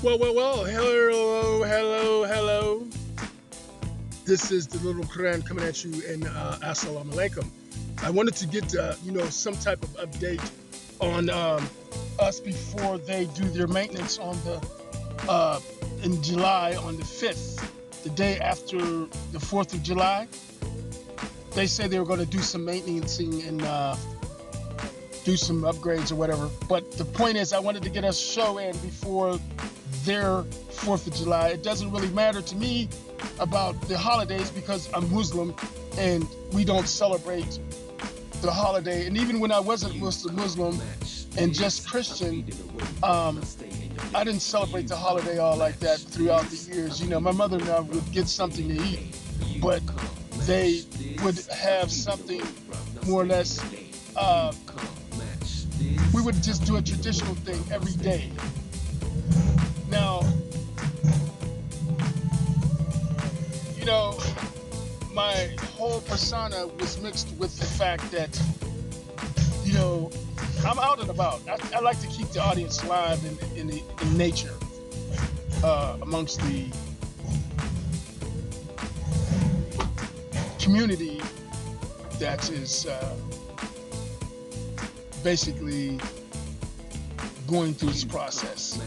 Well, well, well. Hello, hello, hello. This is the little Quran coming at you in uh, Assalamu alaikum. I wanted to get, uh, you know, some type of update on um, us before they do their maintenance on the uh, in July on the 5th, the day after the 4th of July. They say they were going to do some maintenance and uh, do some upgrades or whatever. But the point is, I wanted to get us show in before their 4th of July. It doesn't really matter to me about the holidays because I'm Muslim and we don't celebrate the holiday. And even when I wasn't Muslim, Muslim and just Christian, um, I didn't celebrate the holiday all like that throughout the years. You know, my mother and I would get something to eat, but they would have something more or less. Uh, we would just do a traditional thing every day. Now, you know, my whole persona was mixed with the fact that, you know, I'm out and about. I, I like to keep the audience live in, in, the, in nature uh, amongst the community that is uh, basically going through this process.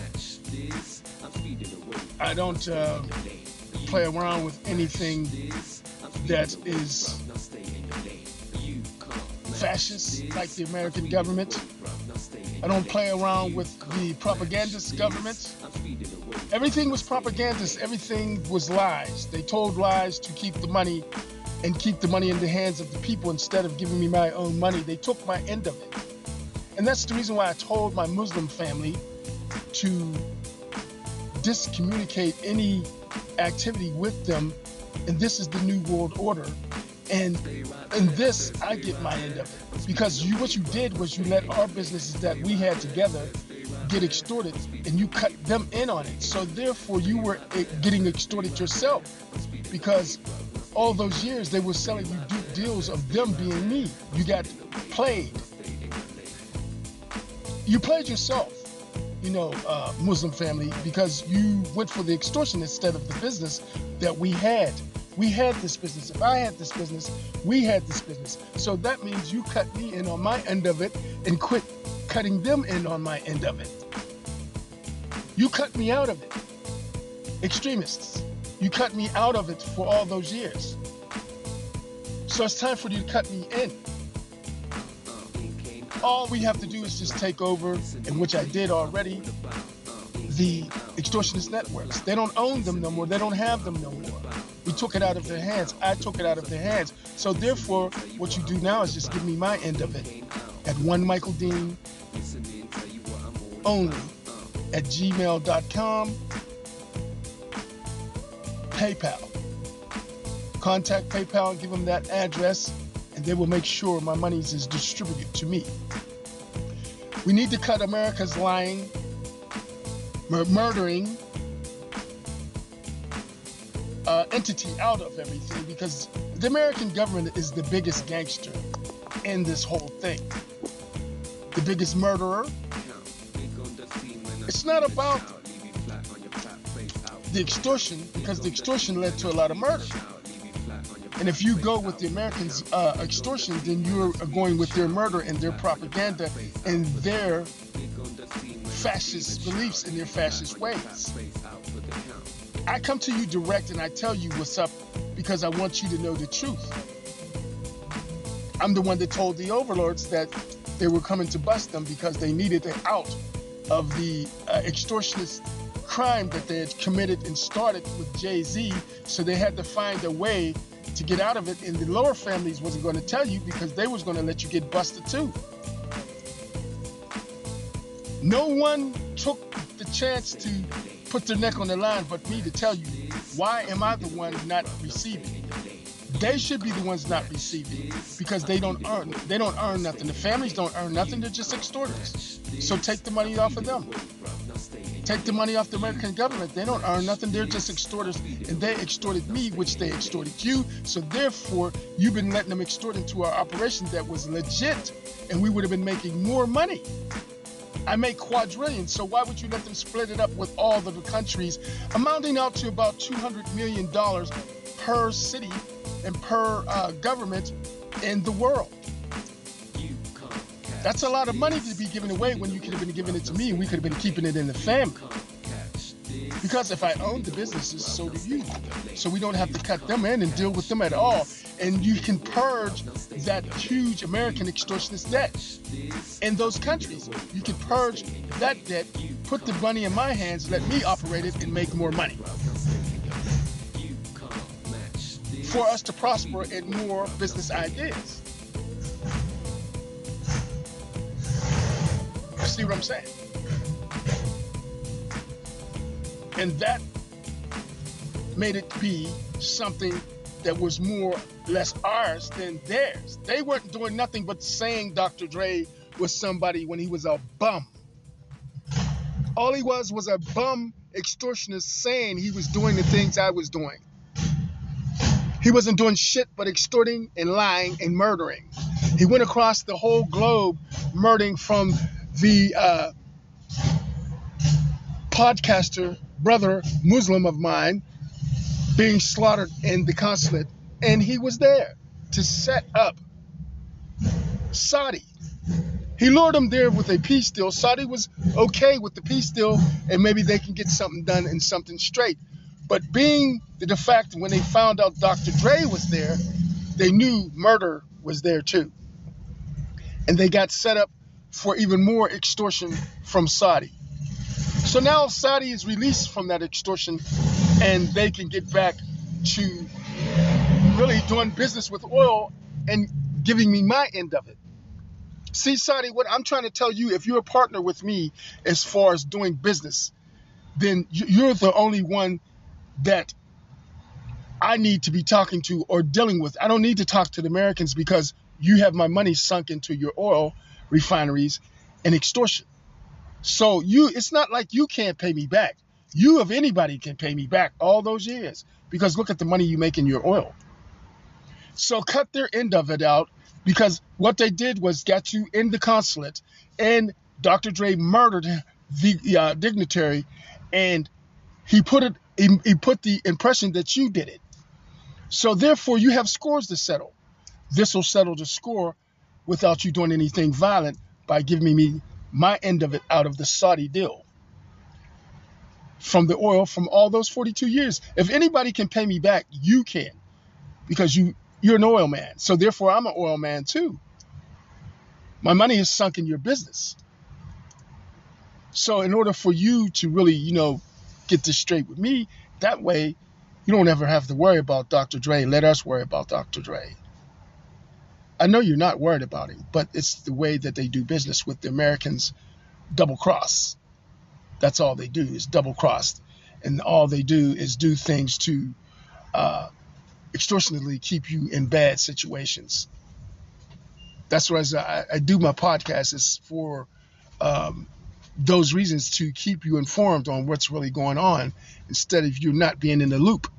I don't uh, play around with anything that is fascist like the American government. I don't play around with the propagandist government. Everything was propagandist. Everything was lies. They told lies to keep the money and keep the money in the hands of the people instead of giving me my own money. They took my end of it. And that's the reason why I told my Muslim family to discommunicate any activity with them. And this is the New World Order. And in this, I get my end of it. Because you, what you did was you let our businesses that we had together get extorted and you cut them in on it. So therefore, you were eh, getting extorted yourself. Because all those years, they were selling you deals of them being me. You got played. You played yourself you know, uh, Muslim family because you went for the extortion instead of the business that we had. We had this business. If I had this business, we had this business. So that means you cut me in on my end of it and quit cutting them in on my end of it. You cut me out of it. Extremists. You cut me out of it for all those years. So it's time for you to cut me in all we have to do is just take over, and which I did already, the extortionist networks. They don't own them no more. They don't have them no more. We took it out of their hands. I took it out of their hands. So therefore, what you do now is just give me my end of it at one Michael Dean only at gmail.com. PayPal. Contact PayPal and give them that address and they will make sure my money is distributed to me. We need to cut America's lying, mur- murdering uh, entity out of everything because the American government is the biggest gangster in this whole thing, the biggest murderer. It's not about the extortion because the extortion led to a lot of murder. And if you go with the Americans' uh, extortion, then you're going with their murder and their propaganda and their fascist beliefs and their fascist ways. I come to you direct and I tell you what's up because I want you to know the truth. I'm the one that told the overlords that they were coming to bust them because they needed it out of the uh, extortionist crime that they had committed and started with Jay Z. So they had to find a way to get out of it, and the lower families wasn't going to tell you because they was going to let you get busted too. No one took the chance to put their neck on the line but me to tell you why am I the one not receiving? They should be the ones not receiving because they don't earn they don't earn nothing. The families don't earn nothing, they're just extorters. So take the money off of them take the money off the American government. They don't earn nothing. They're just extorters. And they extorted me, which they extorted you. So therefore, you've been letting them extort into our operation that was legit. And we would have been making more money. I make quadrillions, so why would you let them split it up with all the countries, amounting out to about $200 million per city and per uh, government in the world? That's a lot of money to be given away when you could have been giving it to me and we could have been keeping it in the family. Because if I own the businesses, so do you. So we don't have to cut them in and deal with them at all. And you can purge that huge American extortionist debt in those countries. You can purge that debt, put the money in my hands, let me operate it, and make more money. For us to prosper in more business ideas. See what I'm saying? And that made it be something that was more less ours than theirs. They weren't doing nothing but saying Dr. Dre was somebody when he was a bum. All he was was a bum extortionist saying he was doing the things I was doing. He wasn't doing shit but extorting and lying and murdering. He went across the whole globe murdering from the uh, podcaster brother Muslim of mine being slaughtered in the consulate, and he was there to set up Saudi. He lured him there with a peace deal. Saudi was okay with the peace deal, and maybe they can get something done and something straight. But being the fact when they found out Dr. Dre was there, they knew murder was there too. And they got set up for even more extortion from Saudi. So now Saudi is released from that extortion and they can get back to really doing business with oil and giving me my end of it. See, Saudi, what I'm trying to tell you, if you're a partner with me as far as doing business, then you're the only one that I need to be talking to or dealing with. I don't need to talk to the Americans because you have my money sunk into your oil refineries and extortion. So you, it's not like you can't pay me back. You, of anybody, can pay me back all those years because look at the money you make in your oil. So cut their end of it out because what they did was get you in the consulate and Dr. Dre murdered the uh, dignitary and he put it he, he put the impression that you did it. So therefore you have scores to settle. This will settle the score without you doing anything violent by giving me my end of it out of the Saudi deal from the oil from all those 42 years. If anybody can pay me back, you can because you you're an oil man. So therefore I'm an oil man too. My money is sunk in your business. So in order for you to really, you know, get this straight with me, that way you don't ever have to worry about Dr. Dre. Let us worry about Dr. Dre. I know you're not worried about him, but it's the way that they do business with the Americans double cross. That's all they do is double cross. And all they do is do things to uh, extortionately keep you in bad situations. That's why I, I do my podcast is for um, those reasons to keep you informed on what's really going on instead of you not being in the loop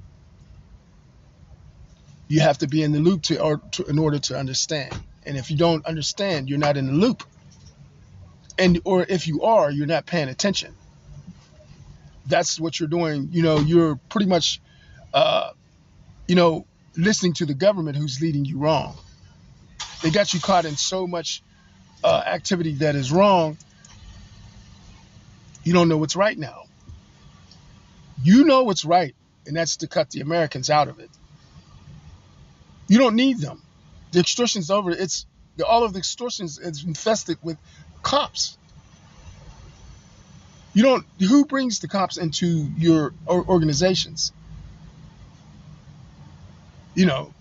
you have to be in the loop to, or to, in order to understand. And if you don't understand, you're not in the loop. And or if you are, you're not paying attention. That's what you're doing. You know, you're pretty much, uh, you know, listening to the government who's leading you wrong. They got you caught in so much uh, activity that is wrong. You don't know what's right now. You know what's right, and that's to cut the Americans out of it. You don't need them. The extortion's over. It's all of the extortions is infested with cops. You don't. Who brings the cops into your organizations? You know,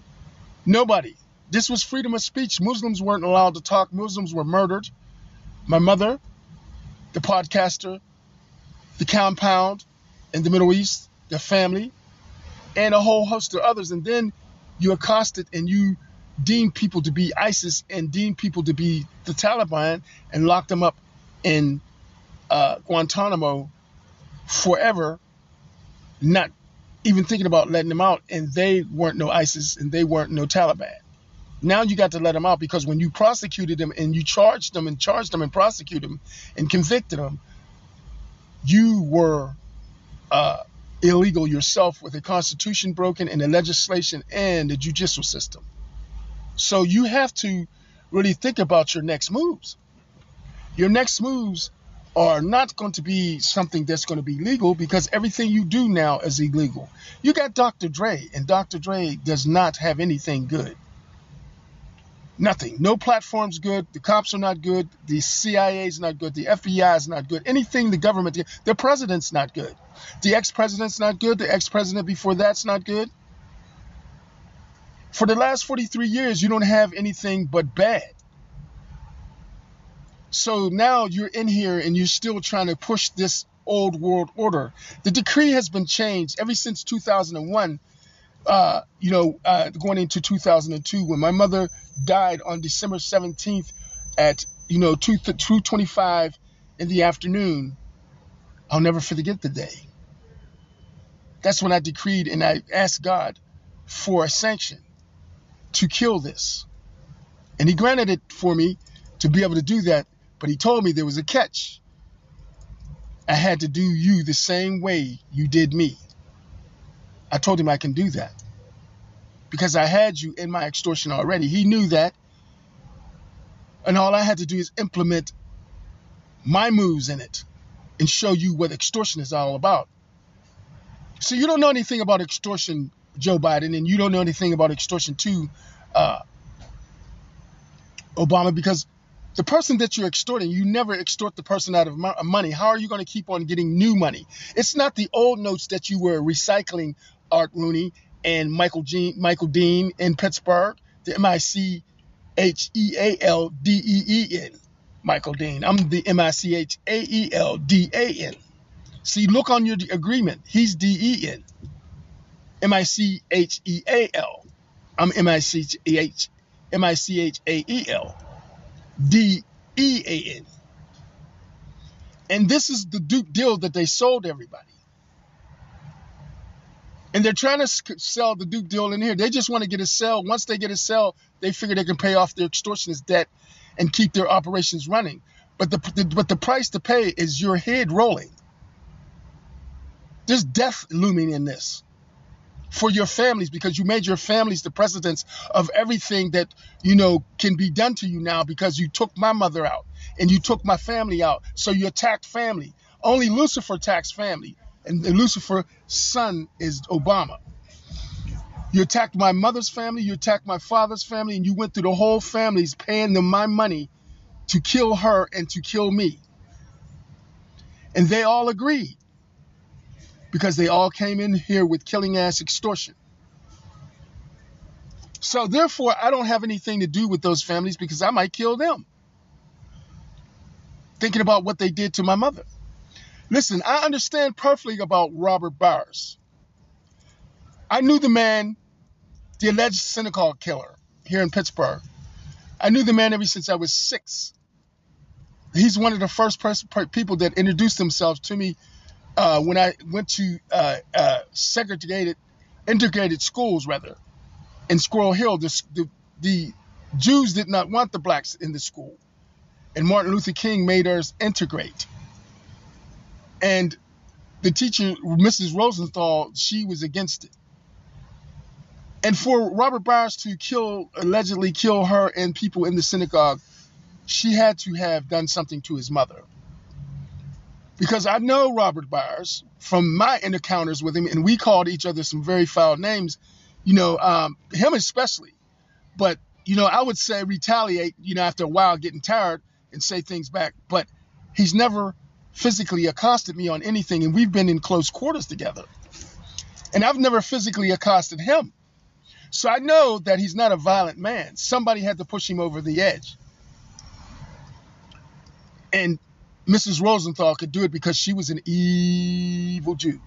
nobody. This was freedom of speech. Muslims weren't allowed to talk. Muslims were murdered. My mother, the podcaster, the compound in the Middle East, the family, and a whole host of others. And then you accosted and you deemed people to be ISIS and deemed people to be the Taliban and locked them up in uh, Guantanamo forever, not even thinking about letting them out. And they weren't no ISIS and they weren't no Taliban. Now you got to let them out because when you prosecuted them and you charged them and charged them and prosecuted them and convicted them, you were uh, illegal yourself with the Constitution broken and the legislation and the judicial system. So you have to really think about your next moves. Your next moves are not going to be something that's going to be legal because everything you do now is illegal. You got Dr. Dre, and Dr. Dre does not have anything good. Nothing. No platform's good. The cops are not good. The CIA is not good. The FBI is not good. Anything the government, the president's not good. The ex-president's not good. The ex-president before that's not good. For the last 43 years, you don't have anything but bad. So now you're in here and you're still trying to push this old world order. The decree has been changed ever since 2001. Uh, you know, uh, going into 2002, when my mother died on December 17th at you know 2 2:25 in the afternoon, I'll never forget the day. That's when I decreed and I asked God for a sanction to kill this, and He granted it for me to be able to do that but he told me there was a catch. I had to do you the same way you did me. I told him I can do that because I had you in my extortion already. He knew that. And all I had to do is implement my moves in it and show you what extortion is all about. So you don't know anything about extortion, Joe Biden, and you don't know anything about extortion too, uh, Obama, because the person that you're extorting, you never extort the person out of money. How are you going to keep on getting new money? It's not the old notes that you were recycling, Art Rooney and Michael Jean, Michael Dean in Pittsburgh, the M I C H E A L D E E N, Michael Dean. I'm the M I C H A E L D A N. See, look on your agreement. He's D E N. M I C H E A L. I'm M I C H M I C H A E L. D E A N. And this is the Duke deal that they sold everybody. And they're trying to sell the Duke deal in here. They just want to get a sell. Once they get a sell, they figure they can pay off their extortionist debt and keep their operations running. But the, the but the price to pay is your head rolling. There's death looming in this for your families because you made your families the precedents of everything that you know can be done to you now because you took my mother out and you took my family out so you attacked family only lucifer attacks family and lucifer's son is obama you attacked my mother's family you attacked my father's family and you went through the whole families paying them my money to kill her and to kill me and they all agreed because they all came in here with killing ass extortion. So therefore, I don't have anything to do with those families because I might kill them. Thinking about what they did to my mother. Listen, I understand perfectly about Robert Bowers. I knew the man, the alleged synagogue killer here in Pittsburgh. I knew the man ever since I was six. He's one of the first people that introduced themselves to me uh, when I went to uh, uh, segregated, integrated schools rather, in Squirrel Hill, the, the, the Jews did not want the blacks in the school, and Martin Luther King made us integrate. And the teacher, Mrs. Rosenthal, she was against it. And for Robert Bowers to kill, allegedly kill her and people in the synagogue, she had to have done something to his mother because I know Robert Bowers from my encounters with him, and we called each other some very foul names, you know, um, him especially. But, you know, I would say retaliate, you know, after a while getting tired and say things back. But he's never physically accosted me on anything, and we've been in close quarters together. And I've never physically accosted him. So I know that he's not a violent man. Somebody had to push him over the edge. And Mrs. Rosenthal could do it because she was an evil Jew.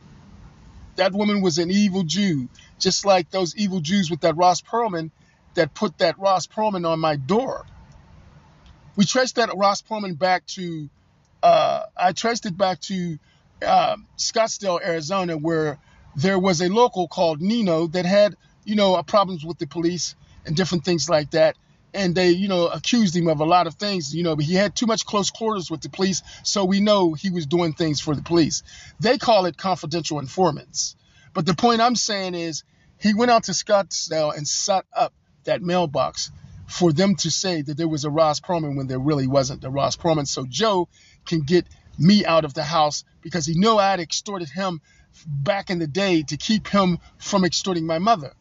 That woman was an evil Jew, just like those evil Jews with that Ross Perlman that put that Ross Perlman on my door. We traced that Ross Perlman back to, uh, I traced it back to uh, Scottsdale, Arizona, where there was a local called Nino that had, you know, problems with the police. and different things like that. And they, you know, accused him of a lot of things, you know, but he had too much close quarters with the police, so we know he was doing things for the police. They call it confidential informants. But the point I'm saying is he went out to Scottsdale and set up that mailbox for them to say that there was a Ross Perlman when there really wasn't a Ross Perlman. So Joe can get me out of the house because he knew I had extorted him back in the day to keep him from extorting my mother.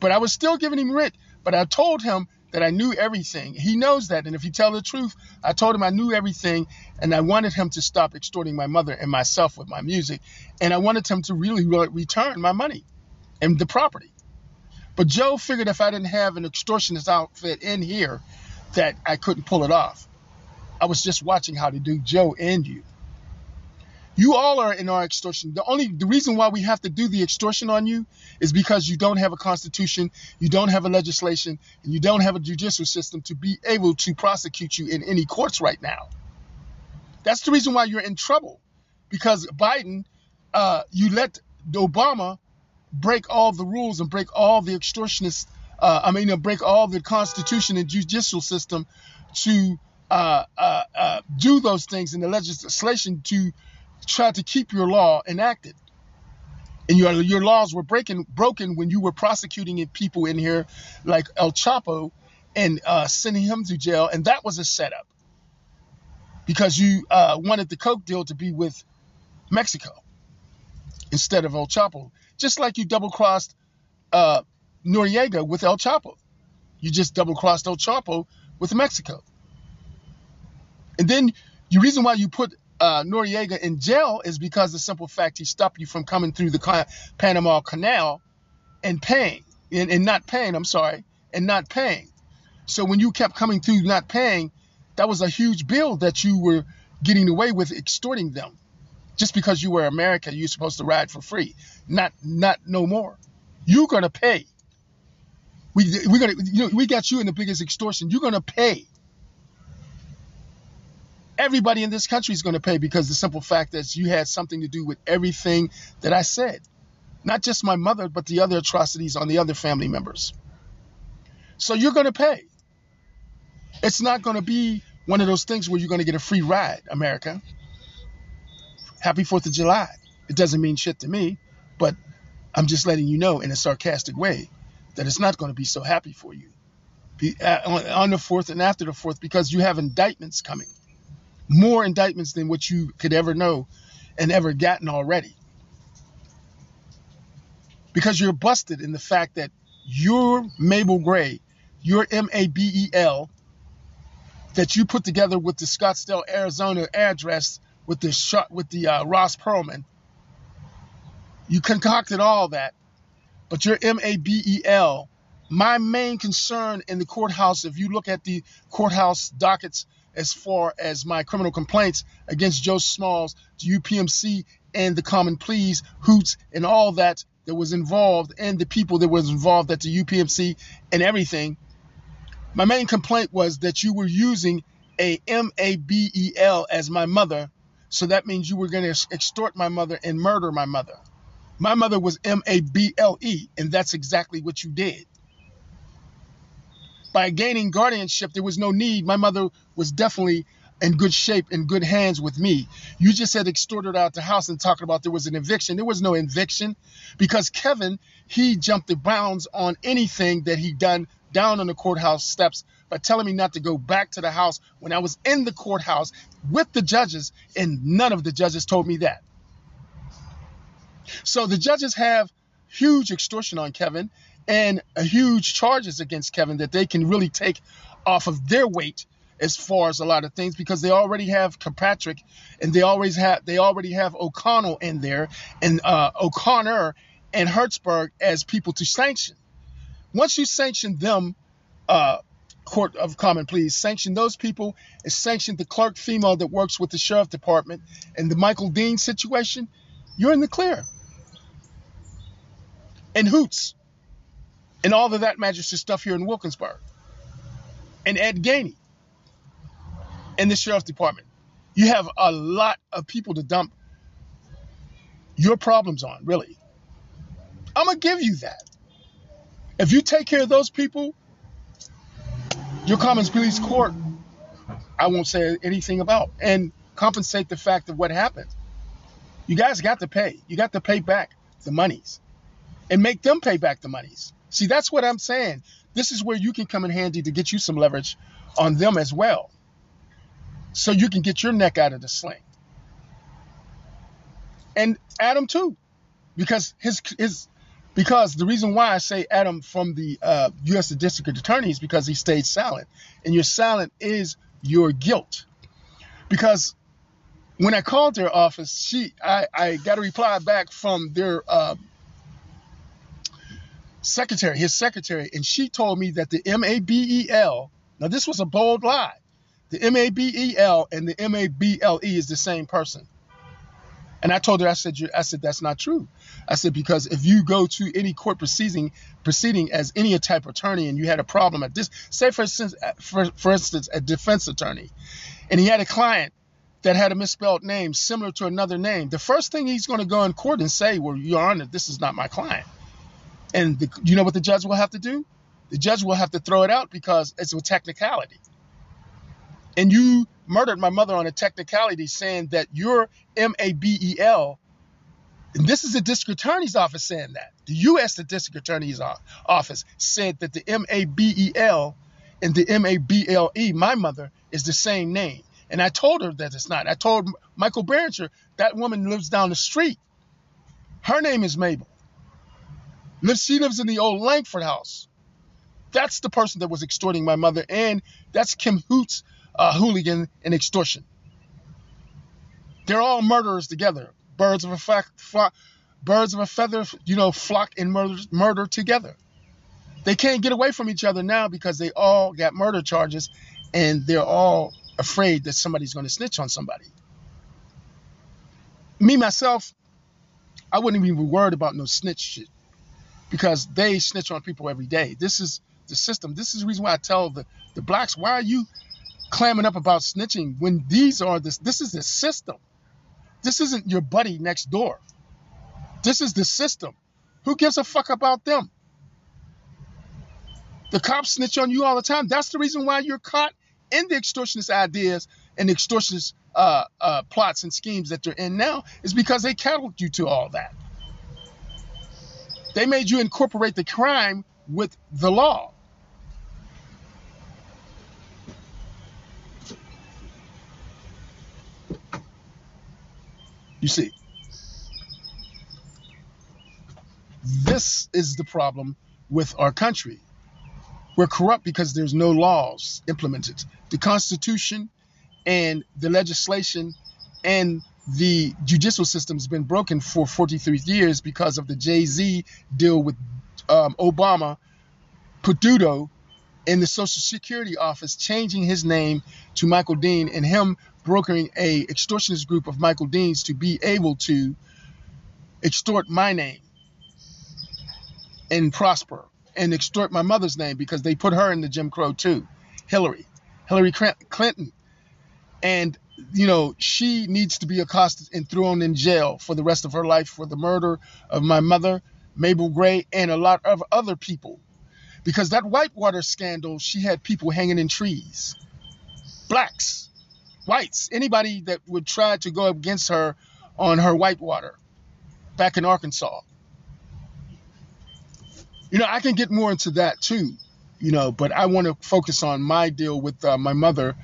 But I was still giving him rent. But I told him that I knew everything. He knows that. And if you tell the truth, I told him I knew everything and I wanted him to stop extorting my mother and myself with my music. And I wanted him to really, really return my money and the property. But Joe figured if I didn't have an extortionist outfit in here, that I couldn't pull it off. I was just watching how to do Joe and you. You all are in our extortion. The only the reason why we have to do the extortion on you is because you don't have a constitution, you don't have a legislation, and you don't have a judicial system to be able to prosecute you in any courts right now. That's the reason why you're in trouble. Because Biden, uh, you let Obama break all the rules and break all the extortionist, uh, I mean, break all the constitution and judicial system to uh, uh, uh, do those things in the legislation to try to keep your law enacted. And your your laws were breaking broken when you were prosecuting people in here like El Chapo and uh, sending him to jail, and that was a setup because you uh, wanted the coke deal to be with Mexico instead of El Chapo, just like you double crossed Noriega with El Chapo. You just double crossed El Chapo with Mexico. And then the reason why you put uh, Noriega in jail is because the simple fact he stopped you from coming through the Panama Canal and paying, and, and not paying, I'm sorry, and not paying. So when you kept coming through not paying, that was a huge bill that you were getting away with extorting them. Just because you were American, you're supposed to ride for free. Not not no more. You're gonna pay. We we're gonna you know, we got you in the biggest extortion. You're gonna pay everybody in this country is going to pay because the simple fact is you had something to do with everything that I said. Not just my mother, but the other atrocities on the other family members. So you're going to pay. It's not going to be one of those things where you're going to get a free ride, America. Happy 4th of July. It doesn't mean shit to me, but I'm just letting you know in a sarcastic way that it's not going to be so happy for you uh, on the 4th and after the 4th because you have indictments coming more indictments than what you could ever know and ever gotten already. Because you're busted in the fact that you're Mabel Gray, you're M A B E L, that you put together with the Scottsdale, Arizona address with the shot with the uh, Ross Perlman. You concocted all that, but you're M A B E L. My main concern in the courthouse, if you look at the courthouse dockets as far as my criminal complaints against Joe Smalls, the UPMC, and the Common Pleas, Hoots, and all that that was involved, and the people that was involved at the UPMC and everything. My main complaint was that you were using a M A B E L as my mother, so that means you were going to extort my mother and murder my mother. My mother was M A B L E, and that's exactly what you did by gaining guardianship, there was no need. My mother was definitely in good shape, in good hands with me. You just had extorted out the house and talking about there was an eviction. There was no eviction because Kevin, he jumped the bounds on anything that he done down on the courthouse steps by telling me not to go back to the house when I was in the courthouse with the judges, and none of the judges told me that. So the judges have huge extortion on Kevin and huge charges against Kevin that they can really take off of their weight as far as a lot of things because they already have Kirkpatrick and they always have they already have O'Connell in there and uh, O'Connor and Hertzberg as people to sanction. Once you sanction them, uh, Court of Common Pleas, sanction those people and sanction the clerk female that works with the sheriff department and the Michael Dean situation, you're in the clear. And Hoots, and all of that magistrate stuff here in Wilkinsburg. And Ed Gainey in the sheriff's department. You have a lot of people to dump your problems on, really. I'm to give you that. If you take care of those people, Your Commons Police Court, I won't say anything about, and compensate the fact of what happened. You guys got to pay. You got to pay back the monies and make them pay back the monies. See, that's what I'm saying. This is where you can come in handy to get you some leverage on them as well. So you can get your neck out of the sling. And Adam too. Because his his because the reason why I say Adam from the uh, U.S. District Attorney is because he stayed silent, and your silent is your guilt. Because when I called their office, she I, I got a reply back from their uh, secretary, his secretary, and she told me that the M A B E L. Now this was a bold lie. The M A B E L and the M A B L E is the same person. And I told her, I said, I said that's not true. I said because if you go to any court proceeding, proceeding as any type of attorney, and you had a problem at this, say for instance, for, for instance, a defense attorney, and he had a client that had a misspelled name similar to another name, the first thing he's going to go in court and say, well, Your Honor, this is not my client. And the, you know what the judge will have to do? The judge will have to throw it out because it's a technicality. And you murdered my mother on a technicality saying that your M A B E L, and this is the district attorney's office saying that. The U.S. The district attorney's office said that the M A B E L and the M A B L E, my mother, is the same name. And I told her that it's not. I told Michael Barringer, that woman lives down the street. Her name is Mabel. She lives in the old Langford house. That's the person that was extorting my mother, and that's Kim Hoots, uh, hooligan and extortion. They're all murderers together. Birds of a birds of a feather, you know, flock and murder, murder together. They can't get away from each other now because they all got murder charges, and they're all afraid that somebody's going to snitch on somebody. Me, myself, I wouldn't even be worried about no snitch shit because they snitch on people every day. This is the system. This is the reason why I tell the, the blacks, why are you clamming up about snitching when these are this this is the system. This isn't your buddy next door. This is the system. Who gives a fuck about them? The cops snitch on you all the time. That's the reason why you're caught in the extortionist ideas and the extortionist uh, uh, plots and schemes that they're in now is because they cattled you to all that. They made you incorporate the crime with the law. You see, this is the problem with our country. We're corrupt because there's no laws implemented. The Constitution and the legislation and the judicial system has been broken for 43 years because of the Jay Z deal with um, Obama, Peduto, in the Social Security office changing his name to Michael Dean and him brokering a extortionist group of Michael Deans to be able to extort my name and prosper and extort my mother's name because they put her in the Jim Crow too, Hillary, Hillary Clinton. And, you know, she needs to be accosted and thrown in jail for the rest of her life for the murder of my mother, Mabel Gray, and a lot of other people. Because that Whitewater scandal, she had people hanging in trees, blacks, whites, anybody that would try to go against her on her Whitewater back in Arkansas. You know, I can get more into that too, you know, but I want to focus on my deal with uh, my mother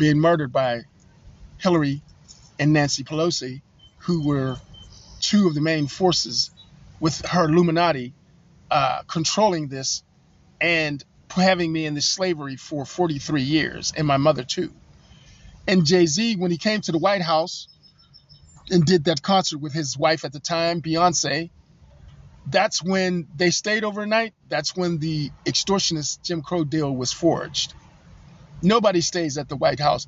being murdered by Hillary and Nancy Pelosi, who were two of the main forces with her Illuminati uh, controlling this and having me in this slavery for 43 years, and my mother too. And Jay Z, when he came to the White House and did that concert with his wife at the time, Beyonce, that's when they stayed overnight. That's when the extortionist Jim Crow deal was forged. Nobody stays at the White House.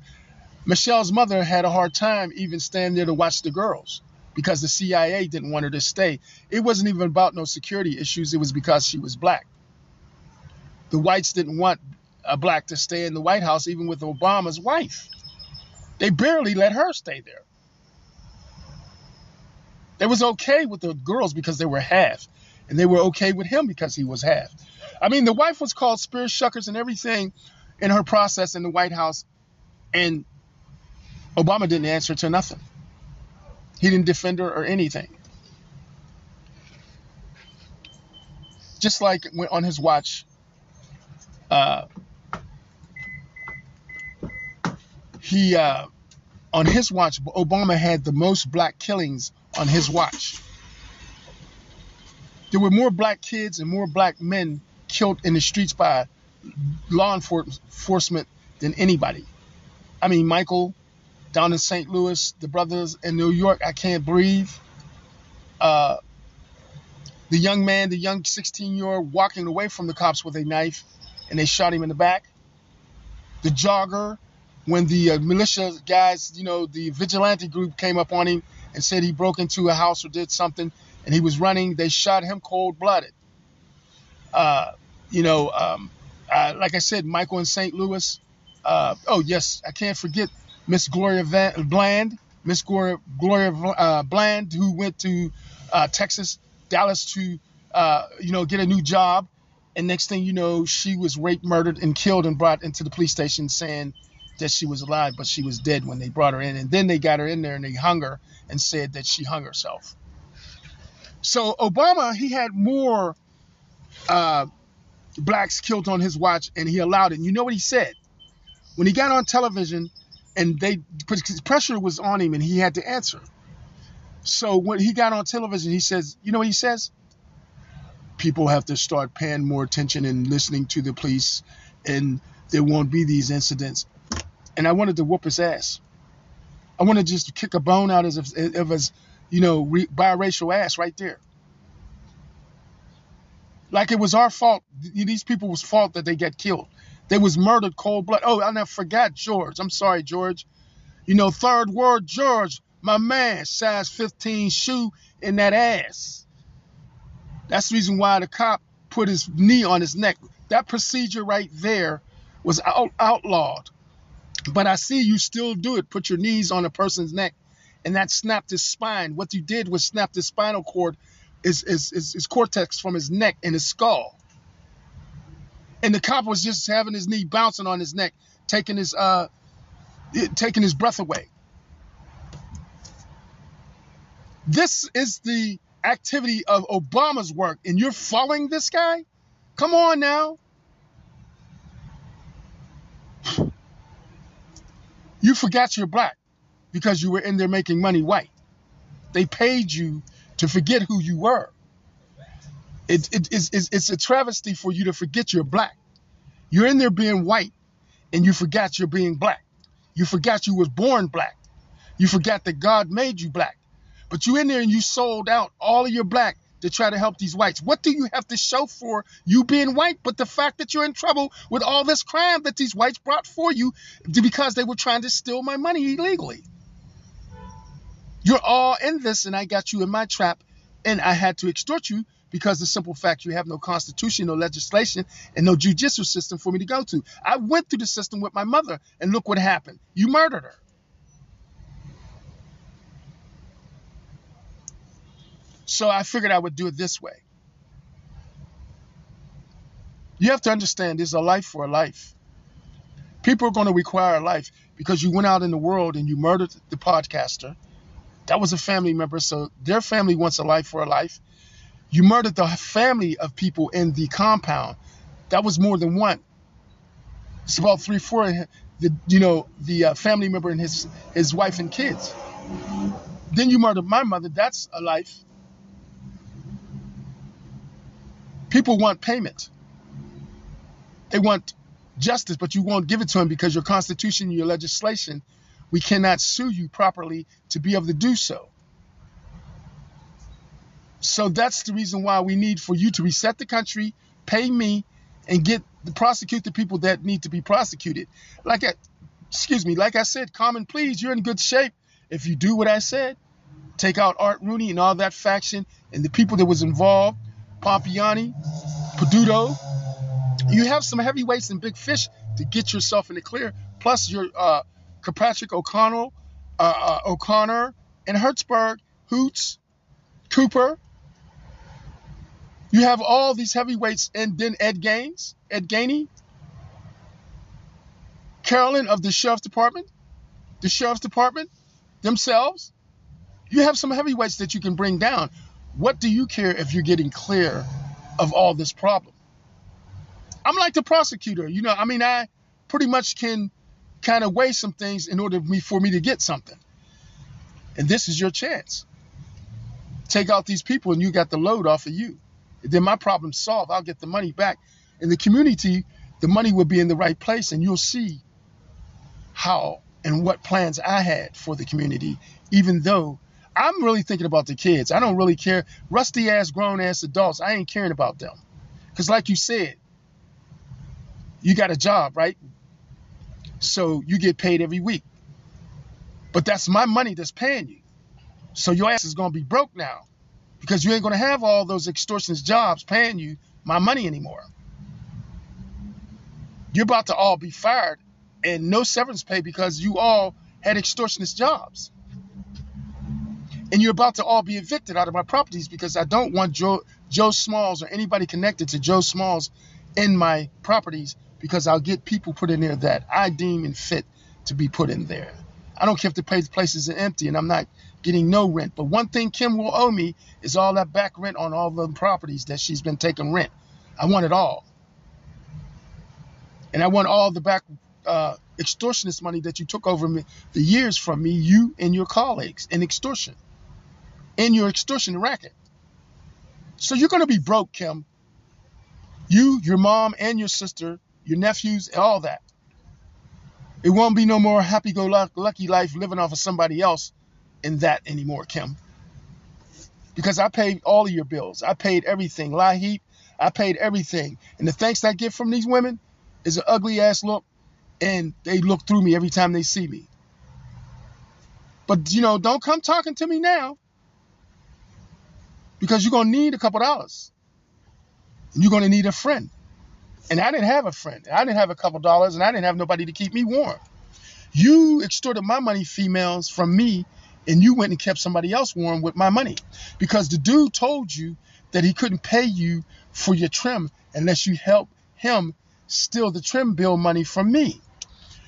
Michelle's mother had a hard time even staying there to watch the girls because the CIA didn't want her to stay. It wasn't even about no security issues, it was because she was black. The whites didn't want a black to stay in the White House, even with Obama's wife. They barely let her stay there. It was okay with the girls because they were half, and they were okay with him because he was half. I mean, the wife was called spirit shuckers and everything in her process in the White House, and Obama didn't answer to nothing. He didn't defend her or anything. Just like on his watch, uh, he uh, on his watch, Obama had the most black killings on his watch. There were more black kids and more black men killed in the streets by law enforcement than anybody. I mean, Michael down in St. Louis, the brothers in New York, I can't breathe. Uh, the young man, the young 16 year old, walking away from the cops with a knife and they shot him in the back. The jogger, when the uh, militia guys, you know, the vigilante group came up on him and said he broke into a house or did something and he was running, they shot him cold blooded. Uh, you know, um, uh, like I said, Michael in St. Louis. Uh, oh, yes, I can't forget Miss Gloria Van- Bland, Miss Gloria, Gloria uh, Bland, who went to uh, Texas, Dallas to, uh, you know, get a new job. And next thing you know, she was raped, murdered, and killed and brought into the police station saying that she was alive, but she was dead when they brought her in. And then they got her in there and they hung her and said that she hung herself. So Obama, he had more uh, blacks killed on his watch, and he allowed it. And you know what he said when he got on television, and they pressure was on him, and he had to answer. So when he got on television, he says, you know what he says? People have to start paying more attention and listening to the police, and there won't be these incidents. And I wanted to whoop his ass. I wanted just to kick a bone out of his, of his you know, biracial ass right there. Like it was our fault. These people was fault that they get killed. They was murdered cold blood. Oh, I never forgot George. I'm sorry, George. You know, third word, George, my man, size 15 shoe in that ass. That's the reason why the cop put his knee on his neck. That procedure right there was out, outlawed. But I see you still do it. Put your knees on a person's neck. And that snapped his spine. What you did was snap his spinal cord, his, his, his, his cortex from his neck and his skull. And the cop was just having his knee bouncing on his neck, taking his uh taking his breath away. This is the activity of Obama's work, and you're following this guy? Come on now. You forgot you're black because you were in there making money white. They paid you to forget who you were. It, it, it's, it's a travesty for you to forget you're black. You're in there being white and you forgot you're being black. You forgot you was born black. You forgot that God made you black. But you in there and you sold out all of your black to try to help these whites. What do you have to show for you being white but the fact that you're in trouble with all this crime that these whites brought for you because they were trying to steal my money illegally? You're all in this, and I got you in my trap, and I had to extort you because the simple fact you have no constitution, no legislation, and no judicial system for me to go to. I went through the system with my mother, and look what happened. You murdered her. So I figured I would do it this way. You have to understand there's a life for a life. People are going to require a life because you went out in the world and you murdered the podcaster. That was a family member, so their family wants a life for a life. You murdered the family of people in the compound. That was more than one. It's about three, four. The you know the uh, family member and his his wife and kids. Then you murdered my mother. That's a life. People want payment. They want justice, but you won't give it to them because your constitution, your legislation, we cannot sue you properly to be able to do so. So that's the reason why we need for you to reset the country, pay me, and get to prosecute the people that need to be prosecuted. Like I, excuse me, like I said, Common Pleas, you're in good shape if you do what I said. Take out Art Rooney and all that faction and the people that was involved Pompiani, Peduto. You have some heavyweights and big fish to get yourself in the clear. Plus your uh, Kirkpatrick O'Connell, uh, uh, O'Connor, and Hertzberg, Hoots, Cooper. You have all these heavyweights, and then Ed Gaines, Ed Gainey. Carolyn of the Sheriff's Department, the Sheriff's Department themselves, you have some heavyweights that you can bring down. What do you care if you're getting clear of all this problem? I'm like the prosecutor. You know, I mean, I pretty much can kind of weigh some things in order for me, to get something. And this is your chance. Take out these people and you got the load off of you. Then my problem's solved. I'll get the money back. In the community, the money will be in the right place and you'll see how and what plans I had for the community, even though I'm really thinking about the kids. I don't really care. Rusty ass, grown ass adults, I ain't caring about them. Because, like you said, you got a job, right? So you get paid every week. But that's my money that's paying you. So your ass is going to be broke now because you ain't going to have all those extortionist jobs paying you my money anymore. You're about to all be fired and no severance pay because you all had extortionist jobs. And you're about to all be evicted out of my properties because I don't want Joe, Joe Smalls or anybody connected to Joe Smalls in my properties because I'll get people put in there that I deem and fit to be put in there. I don't care if the places are empty and I'm not getting no rent. But one thing Kim will owe me is all that back rent on all the properties that she's been taking rent. I want it all. And I want all the back uh, extortionist money that you took over me, the years from me, you and your colleagues in extortion, in your extortion racket. So you're going to be broke, Kim. You, your mom, and your sister, your nephews, all that. It won't be no more happy-go-lucky life living off of somebody else in that anymore, Kim. Because I paid all of your bills. I paid everything. Heap. I paid everything. And the thanks I get from these women is an ugly ass look and they look through me every time they see me. But you know, don't come talking to me now because you're gonna need a couple dollars. And You're gonna need a friend. And I didn't have a friend. I didn't have a couple dollars, and I didn't have nobody to keep me warm. You extorted my money, females, from me, and you went and kept somebody else warm with my money because the dude told you that he couldn't pay you for your trim unless you help him steal the trim bill money from me.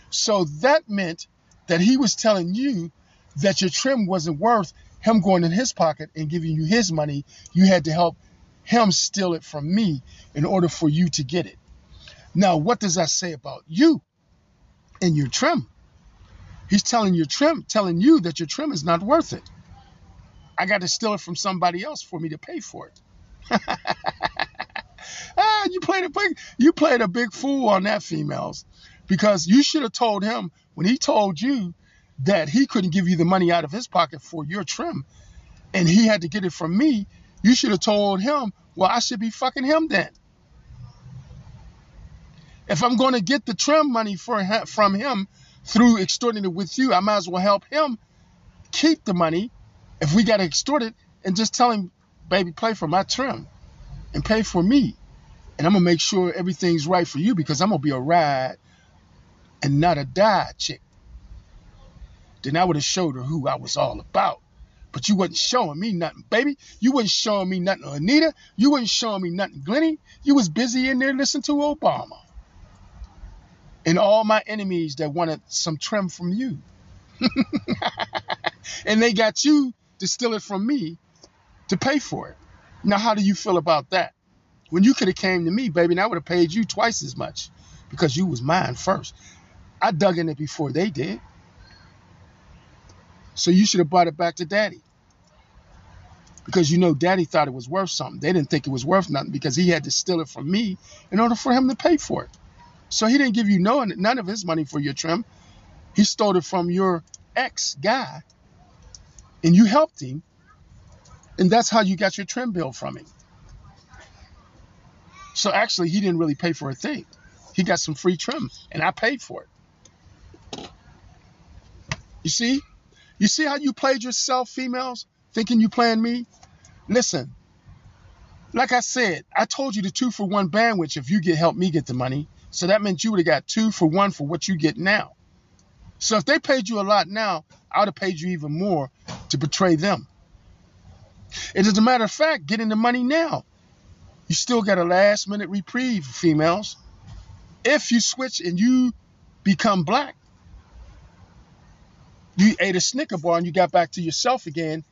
So that meant that he was telling you that your trim wasn't worth him going in his pocket and giving you his money. You had to help him steal it from me in order for you to get it. Now, what does that say about you and your trim? He's telling your trim, telling you that your trim is not worth it. I got to steal it from somebody else for me to pay for it. ah, you played a big, you played a big fool on that, females because you should have told him when he told you that he couldn't give you the money out of his pocket for your trim and he had to get it from me, you should have told him, well, I should be fucking him then. If I'm going to get the trim money from him through extorting it with you, I might as well help him keep the money if we got to extort it and just tell him, baby, play for my trim and pay for me. And I'm going to make sure everything's right for you because I'm going to be a ride and not a die chick, then I would have showed her who I was all about. But you wasn't showing me nothing, baby. You wasn't showing me nothing, Anita. You wasn't showing me nothing, Glenny. You was busy in there listening to Obama. And all my enemies that wanted some trim from you. and they got you to steal it from me to pay for it. Now, how do you feel about that? When you could have came to me, baby, and I would have paid you twice as much because you was mine first. I dug in it before they did. So you should have brought it back to daddy. Because you know daddy thought it was worth something. They didn't think it was worth nothing because he had to steal it from me in order for him to pay for it. So he didn't give you no, none of his money for your trim. He stole it from your ex guy and you helped him. And that's how you got your trim bill from him. So actually, he didn't really pay for a thing. He got some free trim and I paid for it. You see? You see how you played yourself, females, thinking you playing me? Listen, like I said, I told you the two for one bandwidth if you get help me get the money. So that meant you would have got two for one for what you get now. So if they paid you a lot now, I would have paid you even more to betray them. And as a matter of fact, getting the money now, you still got a last minute reprieve, females. If you switch and you become black. You ate a Snicker bar and you got back to yourself again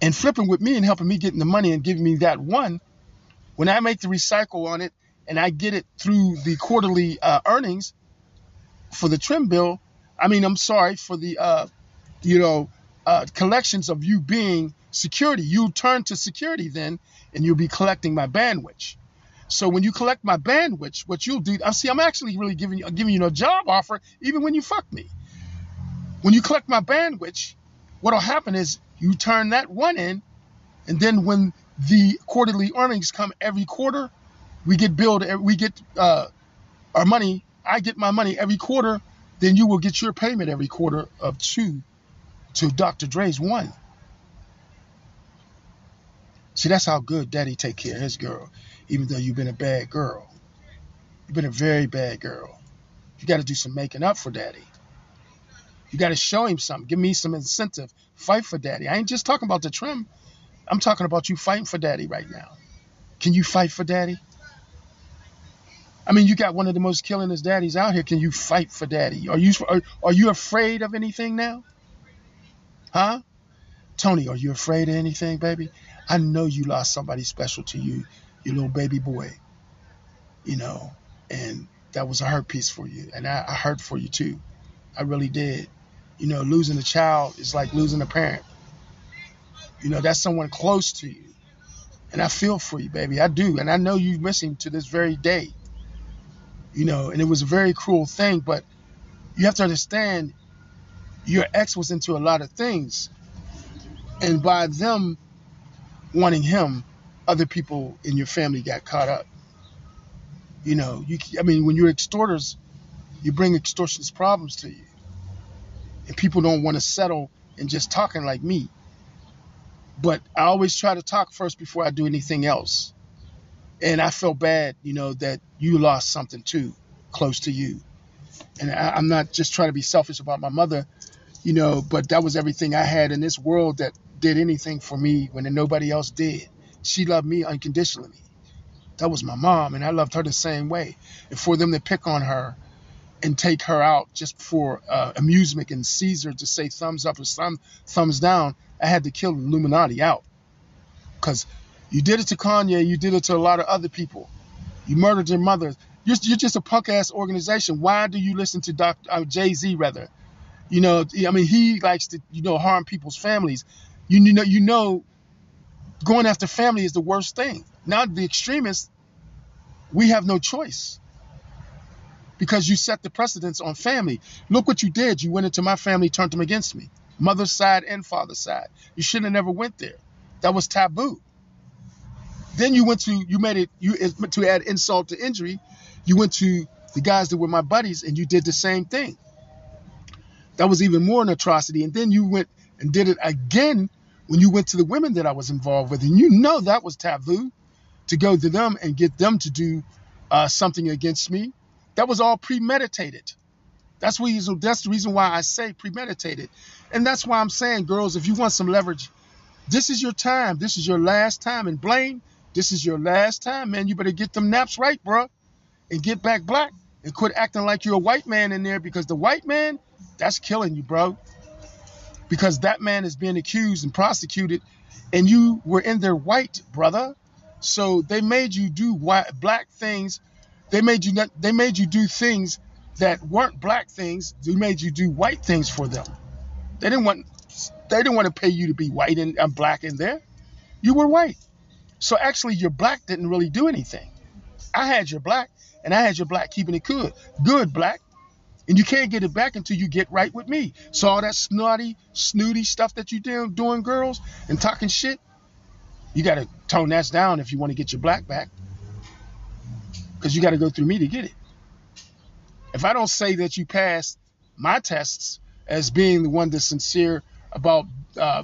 and flipping with me and helping me getting the money and giving me that one. When I make the recycle on it and I get it through the quarterly uh, earnings for the trim bill, I mean, I'm sorry for the, uh, you know, uh, collections of you being security. You turn to security then, and you'll be collecting my bandwidth. So when you collect my bandwidth, what you'll do, I see, I'm actually really giving you giving you a job offer, even when you fuck me. When you collect my bandwidth, what'll happen is you turn that one in, and then when the quarterly earnings come every quarter, we get billed, we get uh, our money. I get my money every quarter. Then you will get your payment every quarter of two to Dr. Dre's one. See, that's how good Daddy take care of his girl, even though you've been a bad girl. You've been a very bad girl. You got to do some making up for Daddy. You got to show him something. Give me some incentive. Fight for Daddy. I ain't just talking about the trim. I'm talking about you fighting for Daddy right now. Can you fight for Daddy? I mean, you got one of the most killing killingest daddies out here. Can you fight for Daddy? Are you are, are you afraid of anything now? Huh? Tony, are you afraid of anything, baby? I know you lost somebody special to you, your little baby boy. You know, and that was a hurt piece for you. And I, I hurt for you too. I really did. You know, losing a child is like losing a parent. You know, that's someone close to you. And I feel for you, baby. I do. And I know you miss him to this very day. You know, and it was a very cruel thing, but you have to understand your ex was into a lot of things. And by them wanting him, other people in your family got caught up. You know, you I mean, when you're extorters, you bring extortionist problems to you. And people don't want to settle in just talking like me. But I always try to talk first before I do anything else. And I felt bad, you know, that you lost something too close to you. And I, I'm not just trying to be selfish about my mother, you know, but that was everything I had in this world that did anything for me when nobody else did. She loved me unconditionally. That was my mom, and I loved her the same way. And for them to pick on her and take her out just for uh, amusement and Caesar to say thumbs up or thumb, thumbs down, I had to kill Illuminati out. Because you did it to Kanye, you did it to a lot of other people. You murdered your mother. You're, you're just a punk ass organization. Why do you listen to Dr. Uh, Jay Z rather? You know, I mean, he likes to, you know, harm people's families. You, you know, you know, going after family is the worst thing. Now the extremists, we have no choice because you set the precedence on family. Look what you did. You went into my family, turned them against me, mother's side and father's side. You should have never went there. That was taboo. Then you went to you made it you to add insult to injury. You went to the guys that were my buddies and you did the same thing. That was even more an atrocity. And then you went and did it again when you went to the women that I was involved with, and you know that was taboo to go to them and get them to do uh, something against me. That was all premeditated. That's reason. That's the reason why I say premeditated, and that's why I'm saying, girls, if you want some leverage, this is your time. This is your last time. And Blaine, this is your last time, man. You better get them naps right, bro, and get back black and quit acting like you're a white man in there because the white man, that's killing you, bro because that man is being accused and prosecuted and you were in their white brother. So they made you do white black things. They made you not, they made you do things that weren't black things. They made you do white things for them. They didn't want they didn't want to pay you to be white and, and black in there. You were white so actually your black didn't really do anything i had your black and i had your black keeping it good good black and you can't get it back until you get right with me. So all that snotty, snooty stuff that you do doing, girls, and talking shit, you got to tone that down if you want to get your black back. Because you got to go through me to get it. If I don't say that you passed my tests as being the one that's sincere about, uh,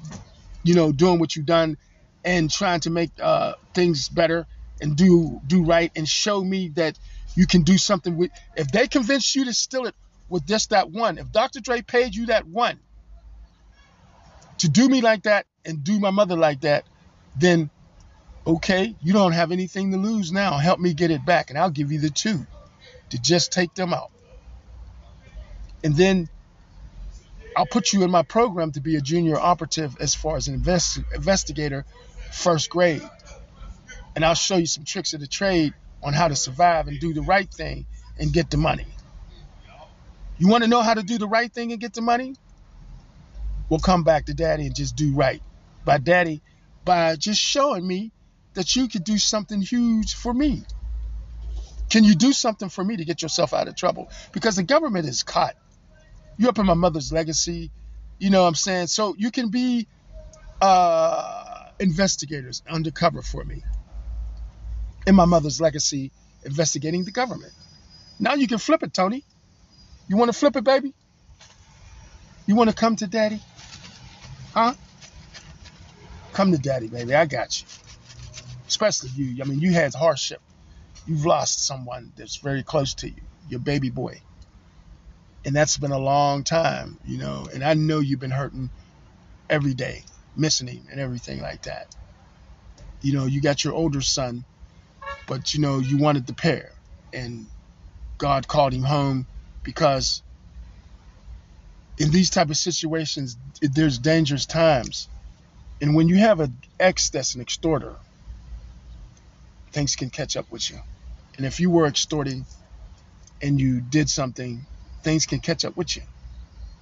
you know, doing what you've done and trying to make uh, things better and do do right and show me that you can do something with. If they convince you to steal it with just that one. If Dr. Dre paid you that one to do me like that and do my mother like that, then okay, you don't have anything to lose now. Help me get it back, and I'll give you the two to just take them out. And then I'll put you in my program to be a junior operative as far as an invest- investigator, first grade. And I'll show you some tricks of the trade on how to survive and do the right thing and get the money. You want to know how to do the right thing and get the money? Well, come back to daddy and just do right. By daddy, by just showing me that you could do something huge for me. Can you do something for me to get yourself out of trouble? Because the government is caught. You're up in my mother's legacy. You know what I'm saying? So you can be uh, investigators undercover for me in my mother's legacy investigating the government. Now you can flip it, Tony. You want to flip it, baby? You want to come to daddy? Huh? Come to daddy, baby. I got you. Especially you. I mean, you had hardship. You've lost someone that's very close to you, your baby boy. And that's been a long time, you know. And I know you've been hurting every day, missing him and everything like that. You know, you got your older son, but you know, you wanted the pair. And God called him home because in these type of situations, there's dangerous times. And when you have an ex that's an extorter, things can catch up with you. And if you were extorting and you did something, things can catch up with you.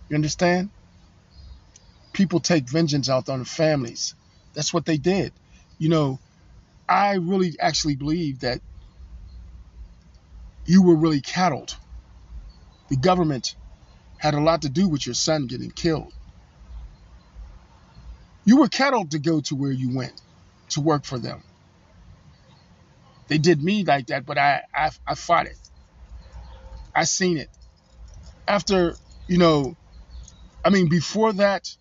You understand? People take vengeance out on families. That's what they did. You know, I really actually believe that you were really cattled. The government had a lot to do with your son getting killed. You were cattled to go to where you went to work for them. They did me like that, but I, I, I fought it. I seen it. After, you know, I mean, before that,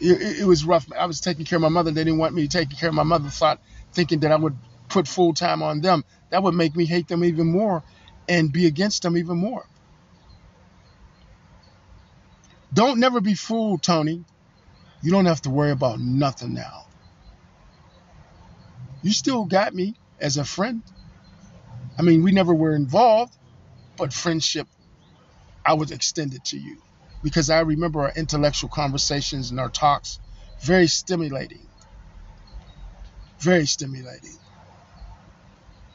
it, it, was rough. I was taking care of my mother. They didn't want me taking care of my mother. Thought, thinking that I would put full time on them. That would make me hate them even more and be against them even more. Don't never be fooled, Tony. You don't have to worry about nothing now. You still got me as a friend. I mean, we never were involved, but friendship, I would extend it to you because I remember our intellectual conversations and our talks very stimulating. Very stimulating.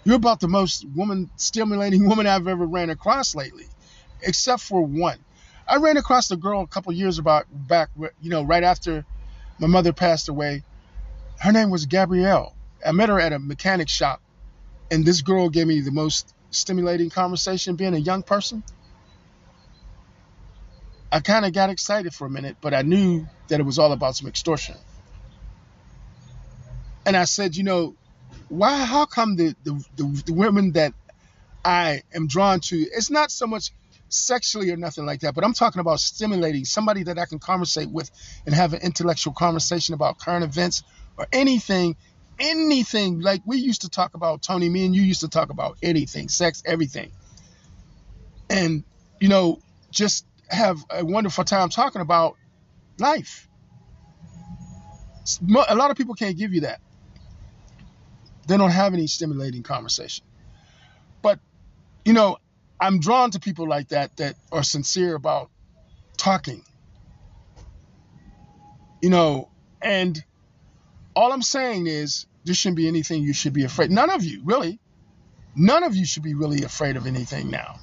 You're about the most woman stimulating woman I've ever ran across lately, except for one. I ran across a girl a couple years about back, you know, right after my mother passed away. Her name was Gabrielle. I met her at a mechanic shop, and this girl gave me the most stimulating conversation. Being a young person, I kind of got excited for a minute, but I knew that it was all about some extortion. And I said, you know, why? How come the the, the, the women that I am drawn to? It's not so much sexually or nothing like that, but I'm talking about stimulating somebody that I can conversate with and have an intellectual conversation about current events or anything anything like we used to talk about Tony me and you used to talk about anything sex everything and you know just have a wonderful time talking about life a lot of people can't give you that they don't have any stimulating conversation but you know I'm drawn to people like that that are sincere about talking. You know, and all I'm saying is there shouldn't be anything you should be afraid. None of you, really. None of you should be really afraid of anything now.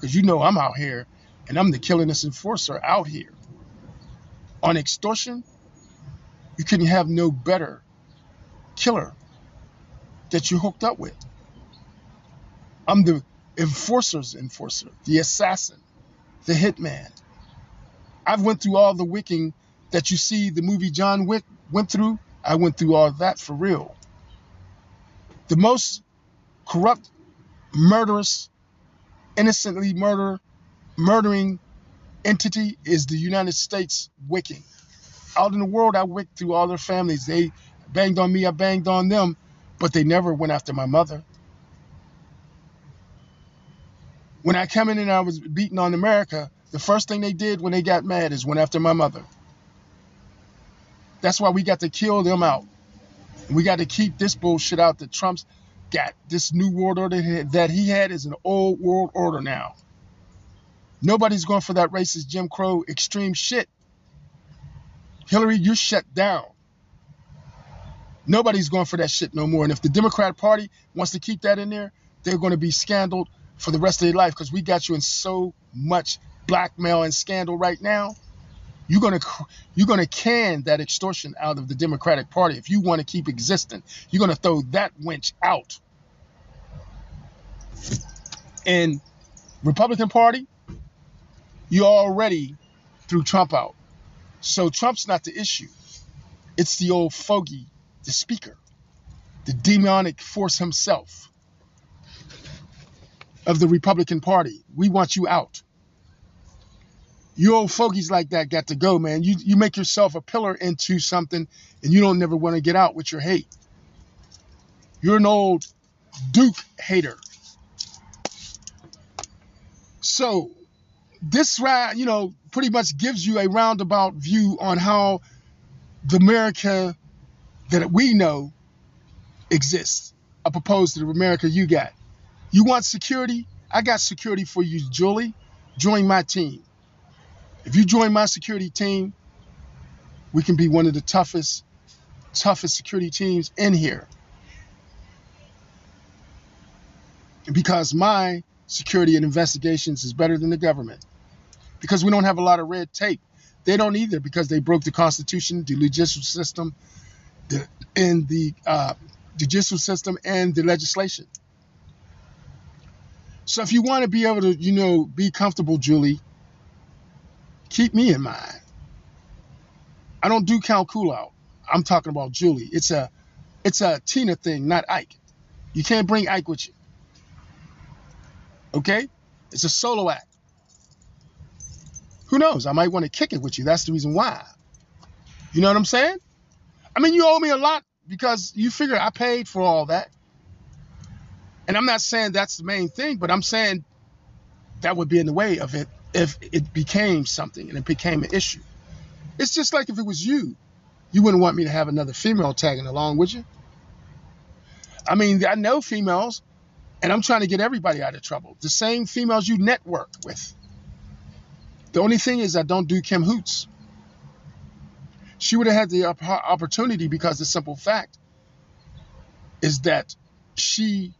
Because you know I'm out here and I'm the killingness enforcer out here. On extortion, you couldn't have no better killer that you hooked up with. I'm the enforcer's enforcer, the assassin, the hitman. I've went through all the wicking that you see the movie John Wick went through. I went through all that for real. The most corrupt, murderous, innocently murder, murdering entity is the United States wicking. Out in the world, I wicked through all their families. They banged on me, I banged on them, but they never went after my mother. When I came in and I was beaten on America, the first thing they did when they got mad is went after my mother. That's why we got to kill them out. We got to keep this bullshit out that Trump's got. This new world order that he had is an old world order now. Nobody's going for that racist Jim Crow extreme shit. Hillary, you're shut down. Nobody's going for that shit no more. And if the Democrat Party wants to keep that in there, they're going to be scandaled for the rest of their life because we got you in so much blackmail and scandal right now. You're gonna you're gonna can that extortion out of the Democratic Party if you want to keep existing. You're gonna throw that winch out. And Republican Party, you already threw Trump out. So Trump's not the issue. It's the old fogey, the speaker, the demonic force himself of the Republican Party. We want you out. You old fogies like that got to go, man. You you make yourself a pillar into something and you don't never want to get out with your hate. You're an old Duke hater. So this round, you know, pretty much gives you a roundabout view on how the America that we know exists, opposed to the America you got. You want security? I got security for you, Julie. Join my team. If you join my security team, we can be one of the toughest, toughest security teams in here. Because my security and investigations is better than the government. Because we don't have a lot of red tape. They don't either because they broke the Constitution, the judicial system, the, and the uh, judicial system and the legislation. So if you want to be able to, you know, be comfortable, Julie, keep me in mind. I don't do Count Cool Out. I'm talking about Julie. It's a it's a Tina thing, not Ike. You can't bring Ike with you. Okay? It's a solo act. Who knows? I might want to kick it with you. That's the reason why. You know what I'm saying? I mean, you owe me a lot because you figure I paid for all that. And I'm not saying that's the main thing, but I'm saying that would be in the way of it if it became something and it became an issue. It's just like if it was you, you wouldn't want me to have another female tagging along, would you? I mean, I know females, and I'm trying to get everybody out of trouble. The same females you network with. The only thing is, I don't do Kim Hoots. She would have had the opportunity because the simple fact is that she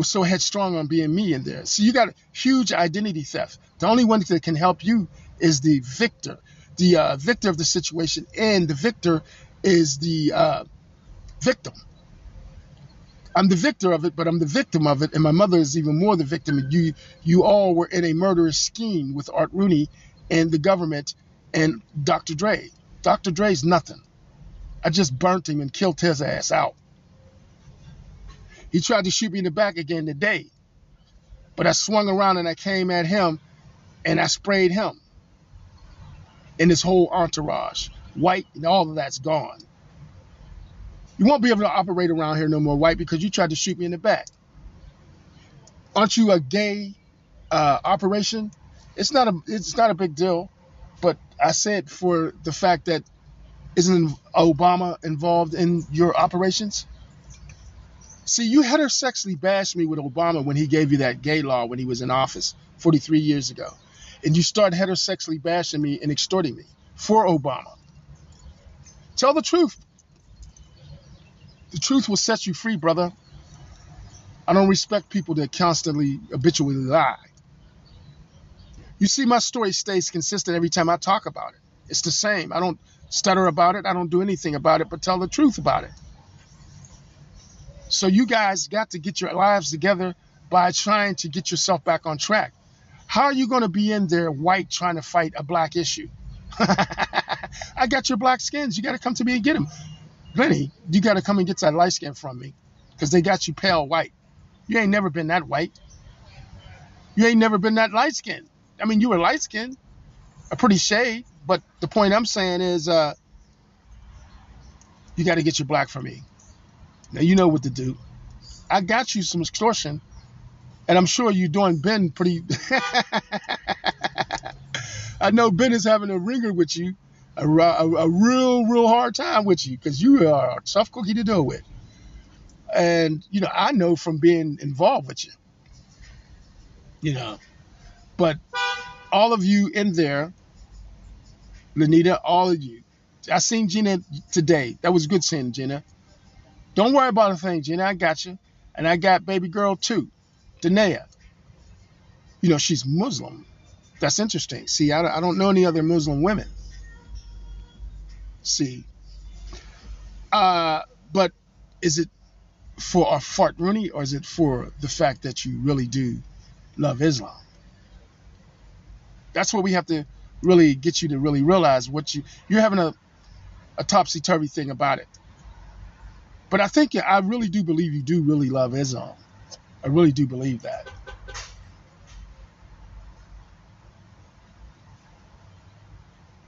was so headstrong on being me in there. So you got a huge identity theft. The only one that can help you is the victor, the uh, victor of the situation, and the victor is the uh, victim. I'm the victor of it, but I'm the victim of it, and my mother is even more the victim. You, you all were in a murderous scheme with Art Rooney and the government and Dr. Dre. Dr. Dre's nothing. I just burnt him and killed his ass out. He tried to shoot me in the back again today, but I swung around and I came at him and I sprayed him and his whole entourage. White and all of that's gone. You won't be able to operate around here no more, White, because you tried to shoot me in the back. Aren't you a gay uh, operation? It's not a it's not a big deal, but I said for the fact that isn't Obama involved in your operations? See, you heterosexually bashed me with Obama when he gave you that gay law when he was in office 43 years ago and you start heterosexually bashing me and extorting me for Obama. Tell the truth. The truth will set you free, brother. I don't respect people that constantly habitually lie. You see, my story stays consistent every time I talk about it. It's the same. I don't stutter about it. I don't do anything about it, but tell the truth about it. So you guys got to get your lives together by trying to get yourself back on track. How are you going to be in there white trying to fight a black issue? I got your black skins. You got to come to me and get them. Lenny, you got to come and get that light skin from me because they got you pale white. You ain't never been that white. You ain't never been that light skin. I mean, you were light skinned, a pretty shade, but the point I'm saying is uh, you got to get your black from me. Now, you know what to do. I got you some extortion and I'm sure you're doing Ben pretty. I know Ben is having a ringer with you, a, a, a real, real hard time with you, because you are a tough cookie to deal with. And, you know, I know from being involved with you, you know, but all of you in there, Lanita, all of you, I seen Gina today. That was good seeing Gina. Don't worry about a thing, Gina. I got you. And I got baby girl too, Danae. You know, she's Muslim. That's interesting. See, I, I don't know any other Muslim women. See. Uh, but is it for a fart Rooney or is it for the fact that you really do love Islam? That's what we have to really get you to really realize what you you're having a, a topsy turvy thing about it. But I think I really do believe you do really love Islam. I really do believe that.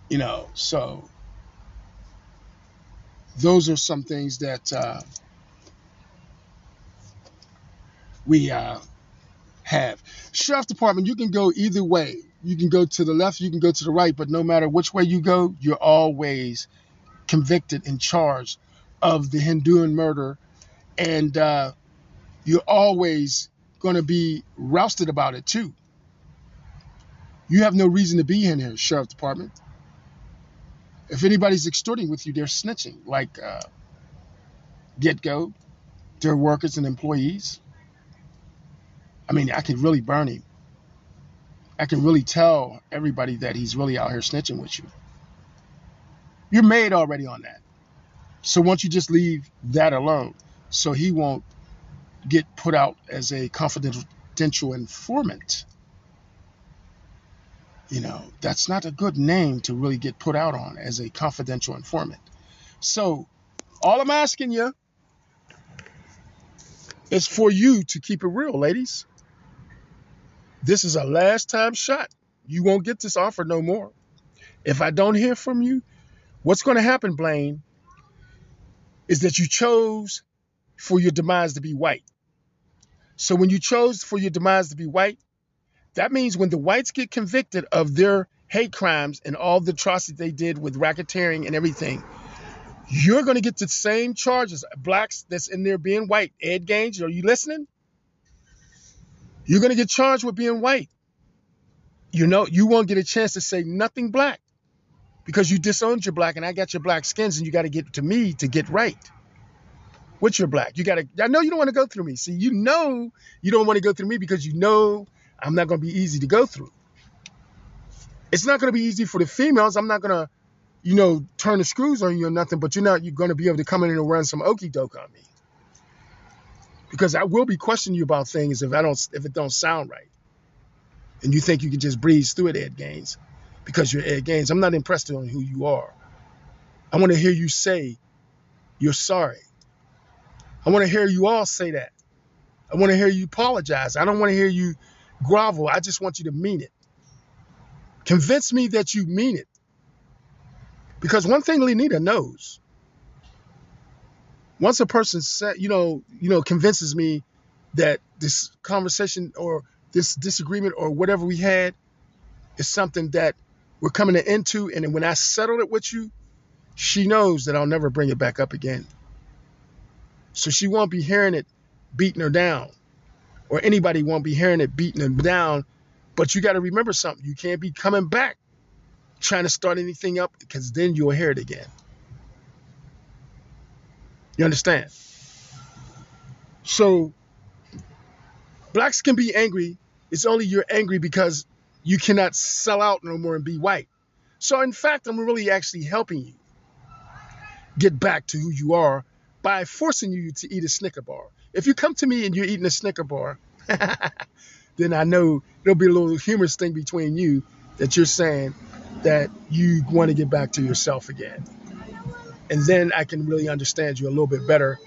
You know, so those are some things that uh, we uh, have. Sheriff Department, you can go either way. You can go to the left, you can go to the right, but no matter which way you go, you're always convicted and charged of the Hinduan murder. And uh, you're always going to be rousted about it too. You have no reason to be in here, Sheriff Department. If anybody's extorting with you, they're snitching, like uh, GetGo, their workers and employees. I mean, I could really burn him. I can really tell everybody that he's really out here snitching with you. You're made already on that. So why don't you just leave that alone so he won't get put out as a confidential informant? You know, that's not a good name to really get put out on as a confidential informant. So all I'm asking you is for you to keep it real, ladies. This is a last time shot. You won't get this offer no more. If I don't hear from you, what's going to happen, Blaine, is that you chose for your demise to be white. So when you chose for your demise to be white, that means when the whites get convicted of their hate crimes and all the atrocities they did with racketeering and everything, you're going to get the same charges. Blacks that's in there being white. Ed Gaines, are you listening? You're going to get charged with being white. You know, you won't get a chance to say nothing black because you disowned your black and I got your black skins and you got to get to me to get right. With your black, you got to, I know you don't want to go through me. See, you know you don't want to go through me because you know I'm not going to be easy to go through. It's not going to be easy for the females. I'm not going to, you know, turn the screws on you or nothing, but you're not, you're going to be able to come in and run some okey doke on me because I will be questioning you about things if I don't if it don't sound right. And you think you can just breeze through it, Ed Gaines, because you're Ed Gaines. I'm not impressed on who you are. I want to hear you say you're sorry. I want to hear you all say that. I want to hear you apologize. I don't want to hear you grovel. I just want you to mean it. Convince me that you mean it. Because one thing Lenita knows once a person said, you know, you know, convinces me that this conversation or this disagreement or whatever we had is something that we're coming to end and when I settle it with you, she knows that I'll never bring it back up again. So she won't be hearing it beating her down, or anybody won't be hearing it beating them down. But you got to remember something: you can't be coming back trying to start anything up because then you'll hear it again. You understand? So blacks can be angry. It's only you're angry because you cannot sell out no more and be white. So in fact, I'm really actually helping you get back to who you are by forcing you to eat a Snicker bar. If you come to me and you're eating a Snicker bar, then I know there'll be a little humorous thing between you that you're saying that you want to get back to yourself again and then I can really understand you a little bit better,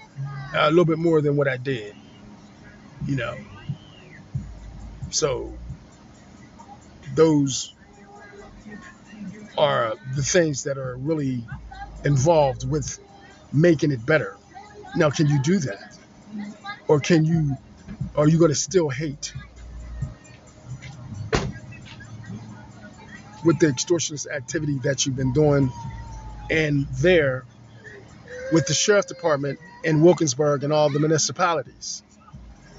a little bit more than what I did, you know. So those are the things that are really involved with making it better. Now, can you do that? Or can you, are you going to still hate? With the extortionist activity that you've been doing and there with the sheriff department in Wilkinsburg and all the municipalities.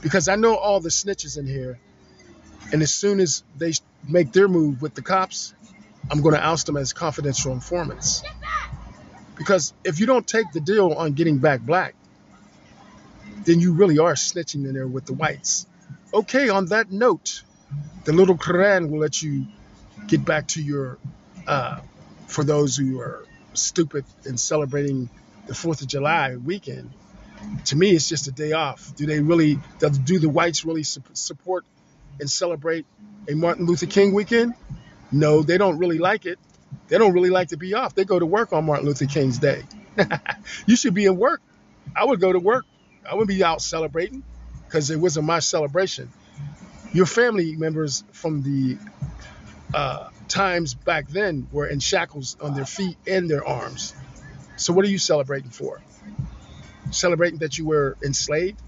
Because I know all the snitches in here, and as soon as they make their move with the cops, I'm going to oust them as confidential informants. Because if you don't take the deal on getting back black, then you really are snitching in there with the whites. Okay, on that note, the little Quran will let you get back to your, uh, for those who are stupid and celebrating the 4th of July weekend. To me, it's just a day off. Do they really, do the whites really support and celebrate a Martin Luther King weekend? No, they don't really like it. They don't really like to be off. They go to work on Martin Luther King's day. you should be in work. I would go to work. I wouldn't be out celebrating because it wasn't my celebration. Your family members from the uh, times back then were in shackles on their feet and their arms. So what are you celebrating for? Celebrating that you were enslaved?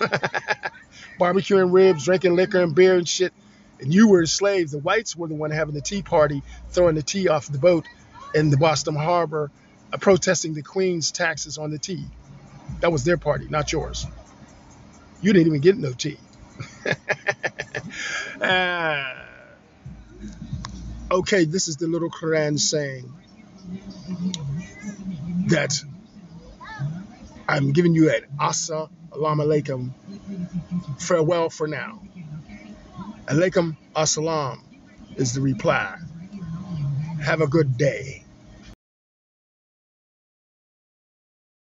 Barbecuing ribs, drinking liquor and beer and shit and you were enslaved. The whites were the one having the tea party, throwing the tea off the boat in the Boston Harbor, uh, protesting the Queen's taxes on the tea. That was their party, not yours. You didn't even get no tea. uh, okay, this is the little Quran saying that I'm giving you an asa, alam alaikum, farewell for now. Alaikum assalam is the reply. Have a good day.